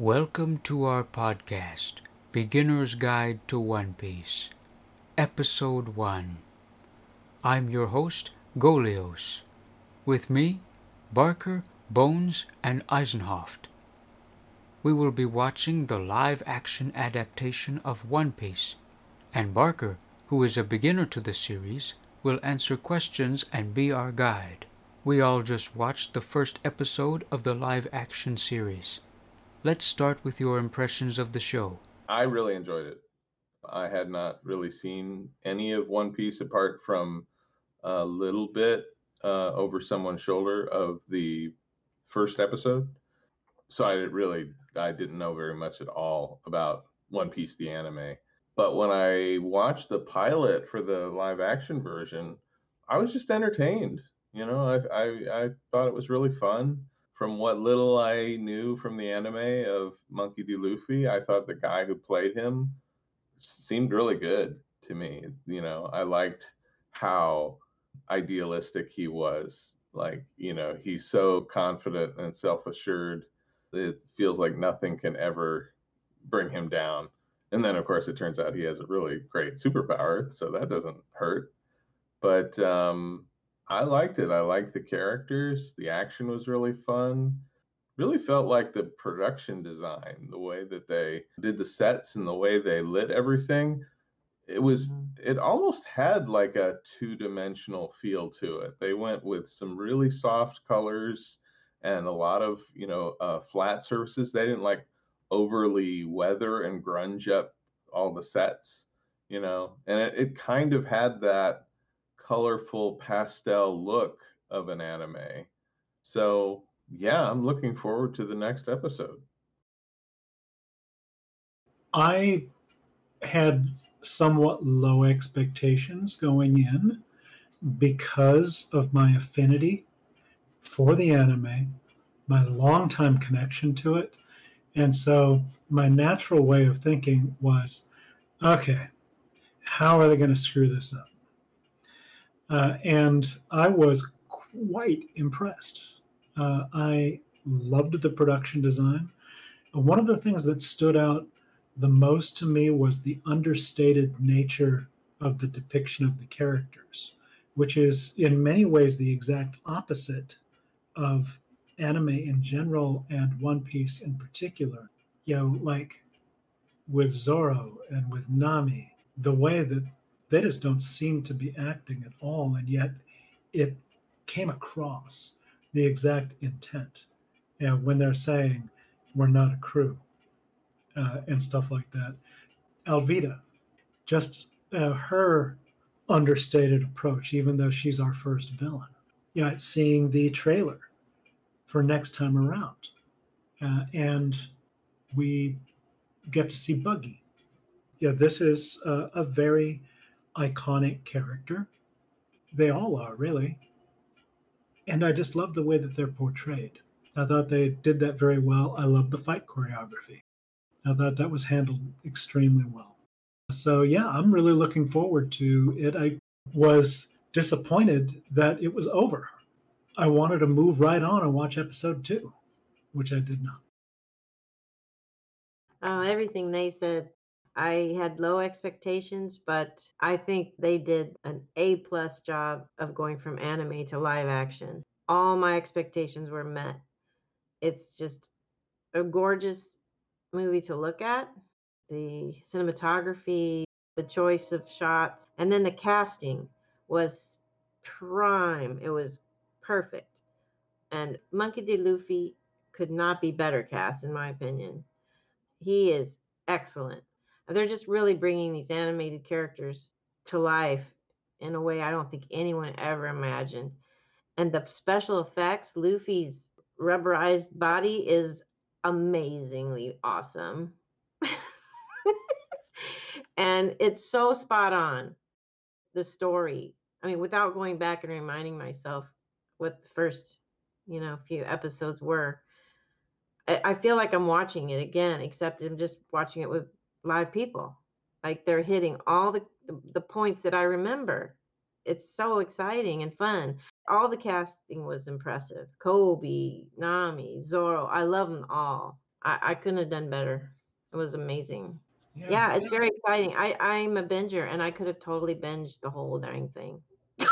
Welcome to our podcast, Beginner's Guide to One Piece, Episode 1. I'm your host, Golios. With me, Barker, Bones, and Eisenhoft. We will be watching the live action adaptation of One Piece, and Barker, who is a beginner to the series, will answer questions and be our guide. We all just watched the first episode of the live action series. Let's start with your impressions of the show. I really enjoyed it. I had not really seen any of One Piece apart from a little bit uh, over someone's shoulder of the first episode. So I didn't really I didn't know very much at all about One Piece the anime. But when I watched the pilot for the live action version, I was just entertained. You know, I I, I thought it was really fun from what little I knew from the anime of Monkey D. Luffy, I thought the guy who played him seemed really good to me. You know, I liked how idealistic he was. Like, you know, he's so confident and self assured. It feels like nothing can ever bring him down. And then, of course, it turns out he has a really great superpower, so that doesn't hurt. But um, I liked it. I liked the characters. The action was really fun. Really felt like the production design, the way that they did the sets and the way they lit everything. It was, mm-hmm. it almost had like a two dimensional feel to it. They went with some really soft colors and a lot of, you know, uh, flat surfaces. They didn't like overly weather and grunge up all the sets, you know, and it, it kind of had that colorful pastel look of an anime. So, yeah, I'm looking forward to the next episode. I had somewhat low expectations going in because of my affinity for the anime, my long-time connection to it. And so my natural way of thinking was okay, how are they going to screw this up? Uh, and I was quite impressed. Uh, I loved the production design. One of the things that stood out the most to me was the understated nature of the depiction of the characters, which is in many ways the exact opposite of anime in general and One Piece in particular. You know, like with Zoro and with Nami, the way that they just don't seem to be acting at all and yet it came across the exact intent you know, when they're saying we're not a crew uh, and stuff like that. Alvida just uh, her understated approach even though she's our first villain you know seeing the trailer for next time around uh, and we get to see buggy. Yeah this is a very iconic character. They all are, really. And I just love the way that they're portrayed. I thought they did that very well. I love the fight choreography. I thought that was handled extremely well. So, yeah, I'm really looking forward to it. I was disappointed that it was over. I wanted to move right on and watch episode two, which I did not. Oh, everything they said I had low expectations, but I think they did an A plus job of going from anime to live action. All my expectations were met. It's just a gorgeous movie to look at. The cinematography, the choice of shots, and then the casting was prime. It was perfect. And Monkey D. Luffy could not be better cast, in my opinion. He is excellent they're just really bringing these animated characters to life in a way I don't think anyone ever imagined. And the special effects, Luffy's rubberized body is amazingly awesome. and it's so spot on the story. I mean, without going back and reminding myself what the first, you know, few episodes were, I, I feel like I'm watching it again, except I'm just watching it with live people. Like they're hitting all the, the points that I remember. It's so exciting and fun. All the casting was impressive. Kobe, Nami, Zoro, I love them all. I, I couldn't have done better. It was amazing. Yeah, it's very exciting. I I'm a binger, and I could have totally binged the whole dang thing.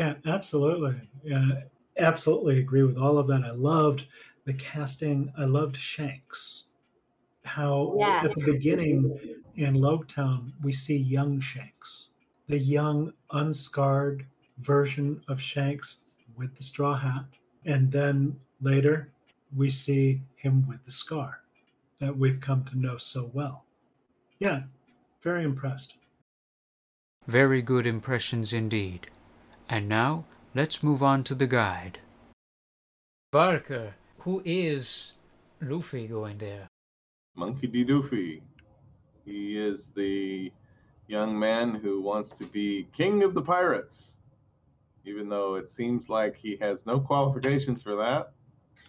Yeah, absolutely. Yeah, absolutely agree with all of that. I loved the casting. I loved Shanks. How Yeah. at the beginning in Loguetown we see young Shanks, the young, unscarred version of Shanks with the straw hat, and then later we see him with the scar that we've come to know so well. Yeah, very impressed. Very good impressions indeed. And now, let's move on to the guide. Barker, who is Luffy going there? Monkey D. Doofy. He is the young man who wants to be king of the pirates, even though it seems like he has no qualifications for that,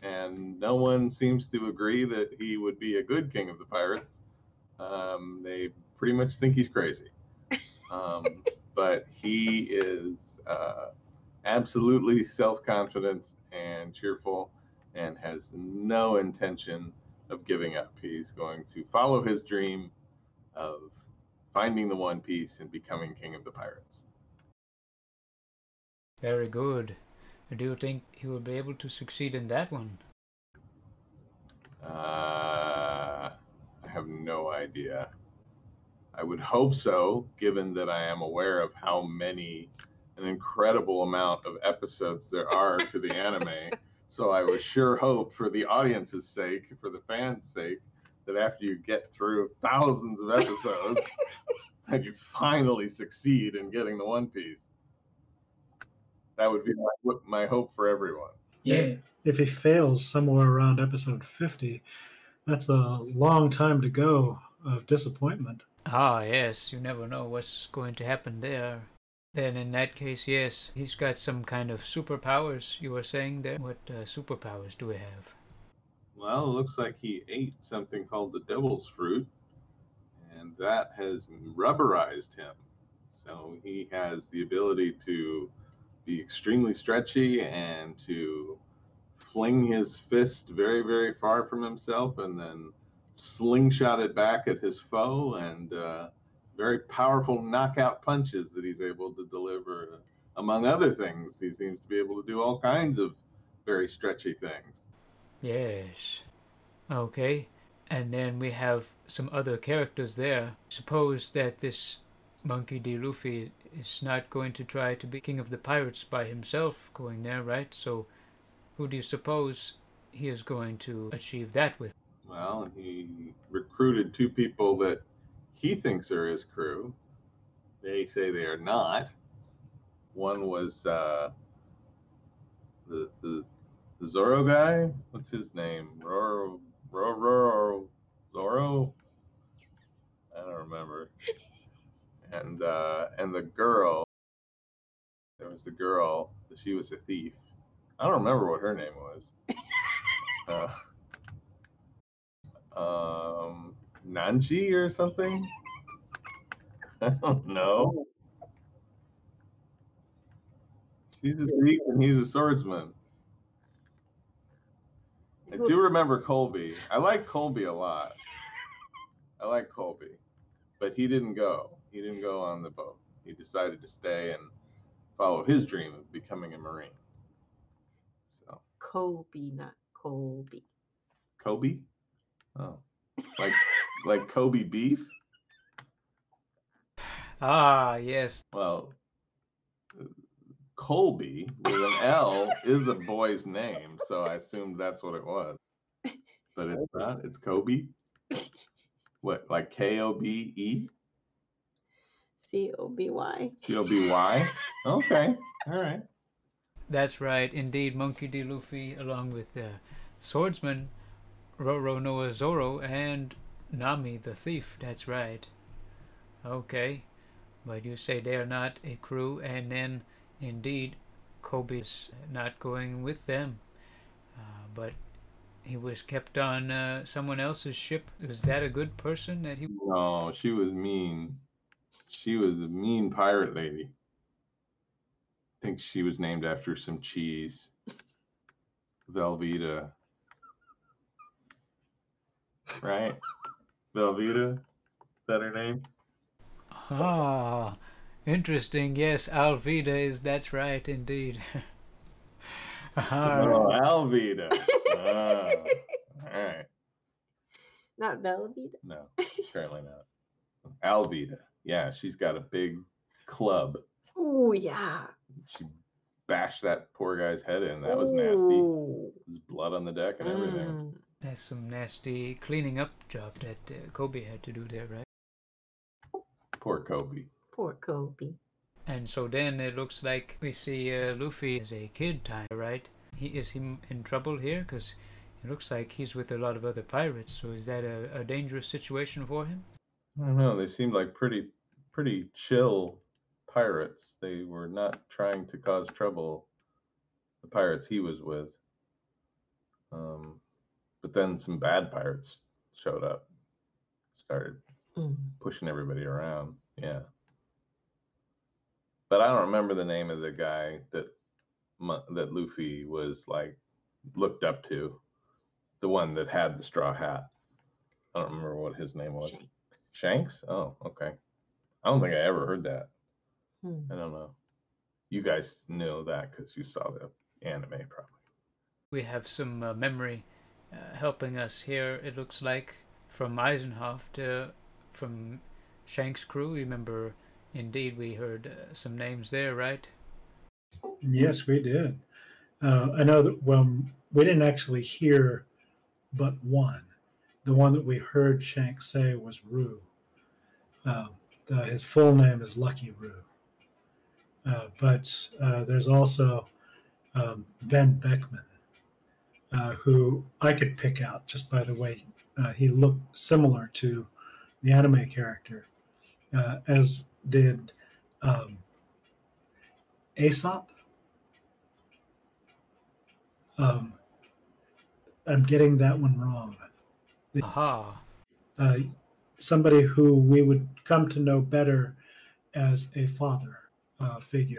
and no one seems to agree that he would be a good king of the pirates. Um, they pretty much think he's crazy. Um, but he is uh, absolutely self confident and cheerful and has no intention of giving up. He's going to follow his dream of finding the One Piece and becoming king of the pirates. Very good. Do you think he will be able to succeed in that one? Uh, I have no idea. I would hope so, given that I am aware of how many, an incredible amount of episodes there are to the anime. So I would sure hope, for the audience's sake, for the fans' sake, that after you get through thousands of episodes, that you finally succeed in getting the One Piece. That would be my, my hope for everyone. Yeah. If he fails somewhere around episode 50, that's a long time to go of disappointment. Ah, yes, you never know what's going to happen there. Then, in that case, yes, he's got some kind of superpowers. You were saying there? What uh, superpowers do we have? Well, it looks like he ate something called the devil's fruit, and that has rubberized him. So he has the ability to be extremely stretchy and to fling his fist very, very far from himself and then slingshot it back at his foe and uh, very powerful knockout punches that he's able to deliver. Among other things, he seems to be able to do all kinds of very stretchy things. Yes. Okay. And then we have some other characters there. Suppose that this Monkey D. Luffy is not going to try to be king of the pirates by himself going there, right? So who do you suppose he is going to achieve that with? Well, he recruited two people that he thinks are his crew. They say they are not. One was uh, the, the the Zoro guy. What's his name? Roro, Roro, Zoro. I don't remember. And uh, and the girl. There was the girl. She was a thief. I don't remember what her name was. Uh, um, Nanji or something. I don't know. She's a thief and he's a swordsman. I do remember Colby. I like Colby a lot. I like Colby, but he didn't go. He didn't go on the boat. He decided to stay and follow his dream of becoming a marine. So Kobe, not Colby. Kobe, oh, like like Kobe beef. Ah, yes. Well, Colby with an L is a boy's name, so I assumed that's what it was. But it's not. It's Kobe. What, like K O B E C O B Y. C O B Y? Okay, all right. That's right, indeed. Monkey D. Luffy, along with uh, swordsman Roronoa Zoro and Nami the thief. That's right. Okay, but you say they are not a crew, and then indeed Kobe's not going with them. Uh, but he was kept on uh, someone else's ship. Was that a good person that he? No, she was mean. She was a mean pirate lady. I think she was named after some cheese. Velveeta. right? Velveeta, is that her name? Ah, interesting. Yes, Alvida is. That's right, indeed. Ah, Oh, Alvida. Ah, all right. Not Bellavita. No, apparently not. Alvida. Yeah, she's got a big club. Oh yeah. She bashed that poor guy's head in. That was nasty. There's blood on the deck and everything. Mm. That's some nasty cleaning up job that uh, Kobe had to do there, right? Poor Kobe. Poor Kobe. And so then it looks like we see uh, Luffy as a kid time, right? He is he in trouble here because it looks like he's with a lot of other pirates. So is that a, a dangerous situation for him? I don't know. They seemed like pretty, pretty chill pirates. They were not trying to cause trouble. The pirates he was with. Um, but then some bad pirates showed up, started Mm. pushing everybody around. Yeah. But I don't remember the name of the guy that that Luffy was like looked up to, the one that had the straw hat. I don't remember what his name was. Shanks. Shanks? Oh, okay. I don't think I ever heard that. Hmm. I don't know. You guys know that because you saw the anime, probably. We have some uh, memory uh, helping us here. It looks like from Eisenhoff to from Shank's crew. Remember, indeed, we heard uh, some names there, right? Yes, we did. Uh, I know that when we didn't actually hear but one. The one that we heard Shank say was Roux. Uh, his full name is Lucky Roux. Uh, but uh, there's also um, Benn Beckman, uh, who I could pick out just by the way uh, he looked similar to the anime character, uh, as did um, Aesop. Um, I'm getting that one wrong. Aha. Uh, somebody who we would come to know better as a father uh, figure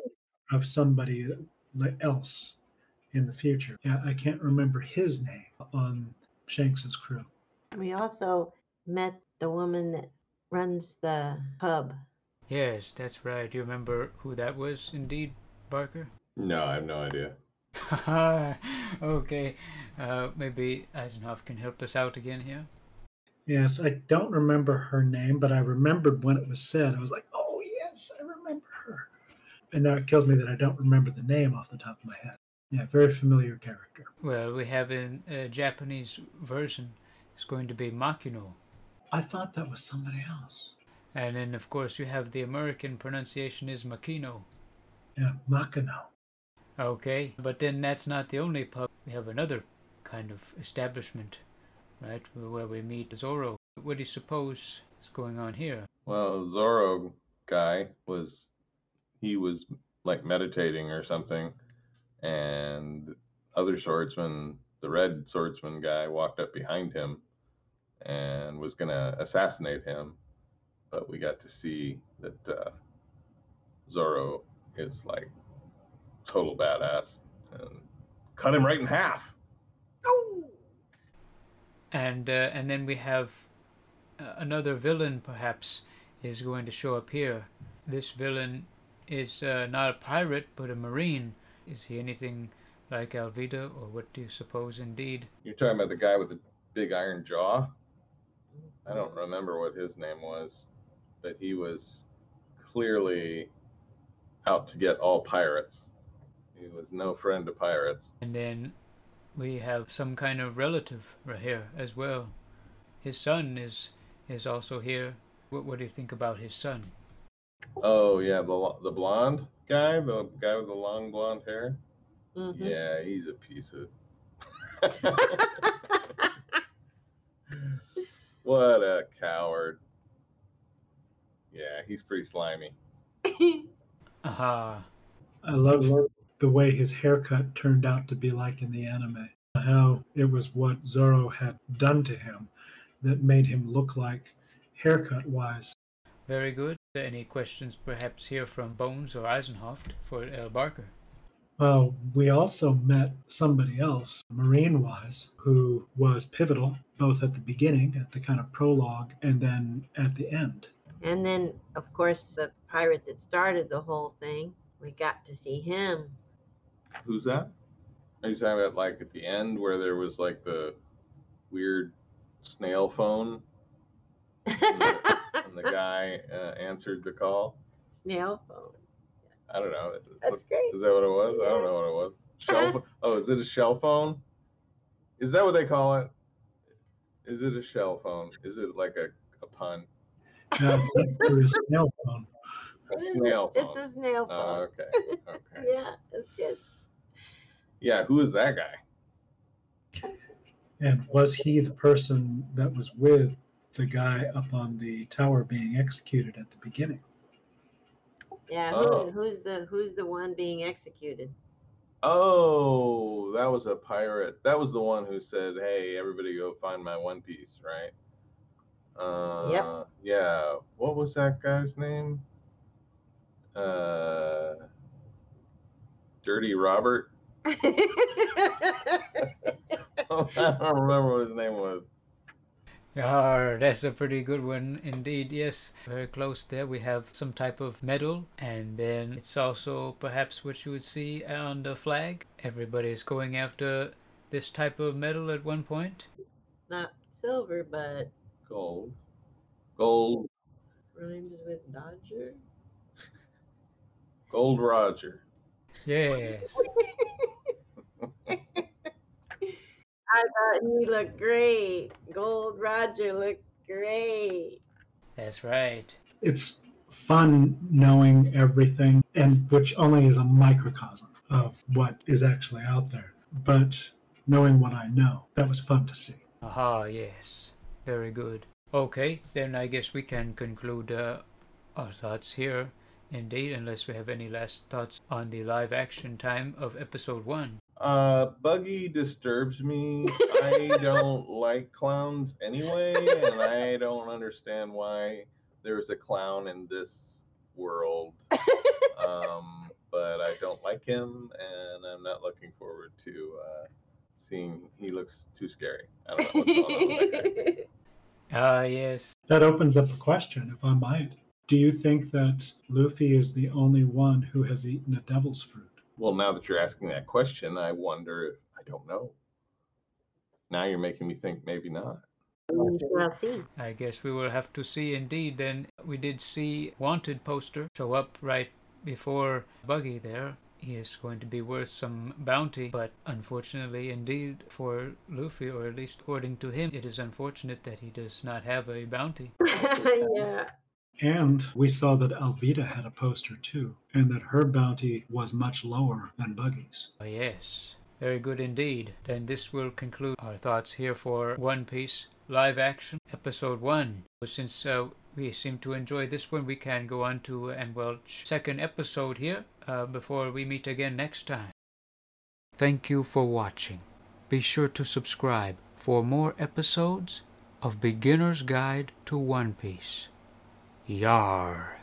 of somebody else in the future. Yeah, I can't remember his name on Shanks's crew. We also met the woman that runs the pub. Yes, that's right. Do you remember who that was, indeed, Barker? No, I have no idea. okay. Uh, maybe Eisenhoff can help us out again here. Yes, I don't remember her name, but I remembered when it was said. I was like, oh, yes, I remember her. And now it kills me that I don't remember the name off the top of my head. Yeah, very familiar character. Well, we have in a Japanese version, it's going to be Makino. I thought that was somebody else. And then, of course, you have the American pronunciation is Makino. Yeah, Makino. Okay, but then that's not the only pub. We have another kind of establishment, right, where we meet Zoro. What do you suppose is going on here? Well, Zoro guy was he was like meditating or something, and other swordsman, the red swordsman guy, walked up behind him and was gonna assassinate him, but we got to see that uh, Zoro is like total badass and cut him right in half. And uh, and then we have uh, another villain, perhaps, is going to show up here. This villain is uh, not a pirate, but a marine. Is he anything like Alvida, or what do you suppose? Indeed, You're talking about the guy with the big iron jaw? I don't remember what his name was, but he was clearly out to get all pirates. He was no friend to pirates. and then we have some kind of relative right here as well. His son is is also here. What, what do you think about his son? Oh yeah, the the blonde guy, the guy with the long blonde hair. Mhm. Yeah, he's a piece of. what a coward. Yeah, he's pretty slimy. Aha. I love the way his haircut turned out to be like in the anime. How it was what Zoro had done to him that made him look like haircut wise. Very good. Any questions perhaps here from Bones or Eisenhoff for L. Barker? Well, we also met somebody else, marine wise, who was pivotal, both at the beginning, at the kind of prologue, and then at the end. And then, of course, the pirate that started the whole thing, we got to see him. Who's that? Are you talking about like at the end where there was like the weird snail phone and the guy uh, answered the call? Snail phone. I don't know. That's great. Is that what it was? I don't know what it was. Shell. oh, is it a shell phone? Is that what they call it? Is it a shell phone? Is it like a, a pun? No, it's actually a snail phone. A snail phone. It's a snail phone. Oh, okay. Okay. Yeah, that's good. Yeah. Who is that guy? And was he the person that was with the guy up on the tower being executed at the beginning? Yeah, who, Oh. who's the who's the one being executed? Oh, that was a pirate. That was the one who said, "Hey, everybody, go find my One Piece." Right? Uh, Yeah. What was that guy's name? Uh, Dirty Robert. I don't remember what his name was. Ah, that's a pretty good one indeed. Yes, very close there. We have some type of medal, and then it's also perhaps what you would see on the flag. Everybody is going after this type of medal at one point. Not silver, but Gold. Gold. rhymes with Dodger. Gold Roger. Yes. I thought he looked great. Gold Roger looked great. That's right. It's fun knowing everything, and which only is a microcosm of what is actually out there. But knowing what I know, that was fun to see. Aha, yes. Very good. Okay, then I guess we can conclude uh, our thoughts here, indeed, unless we have any last thoughts on the live action time of episode one. Uh, Buggy disturbs me. I don't like clowns anyway, and I don't understand why there's a clown in this world. Um, but I don't like him, and I'm not looking forward to uh, seeing. He looks too scary. I don't know what's going on with that guy. Ah, yes. That opens up a question, if I might. Do you think that Luffy is the only one who has eaten a devil's fruit? Well, now that you're asking that question, I wonder if I don't know. Now you're making me think maybe not. We shall see. I guess we will have to see indeed. Then we did see wanted poster show up right before Buggy there. He is going to be worth some bounty, but unfortunately, indeed, for Luffy, or at least according to him, it is unfortunate that he does not have a bounty. yeah. And we saw that Alvida had a poster too, and that her bounty was much lower than Buggy's. Oh, yes. Very good indeed. Then this will conclude our thoughts here for One Piece live action episode 1. Since uh, we seem to enjoy this one, we can go on to and well second episode here uh, before we meet again next time. Thank you for watching. Be sure to subscribe for more episodes of Beginner's Guide to One Piece. Yar.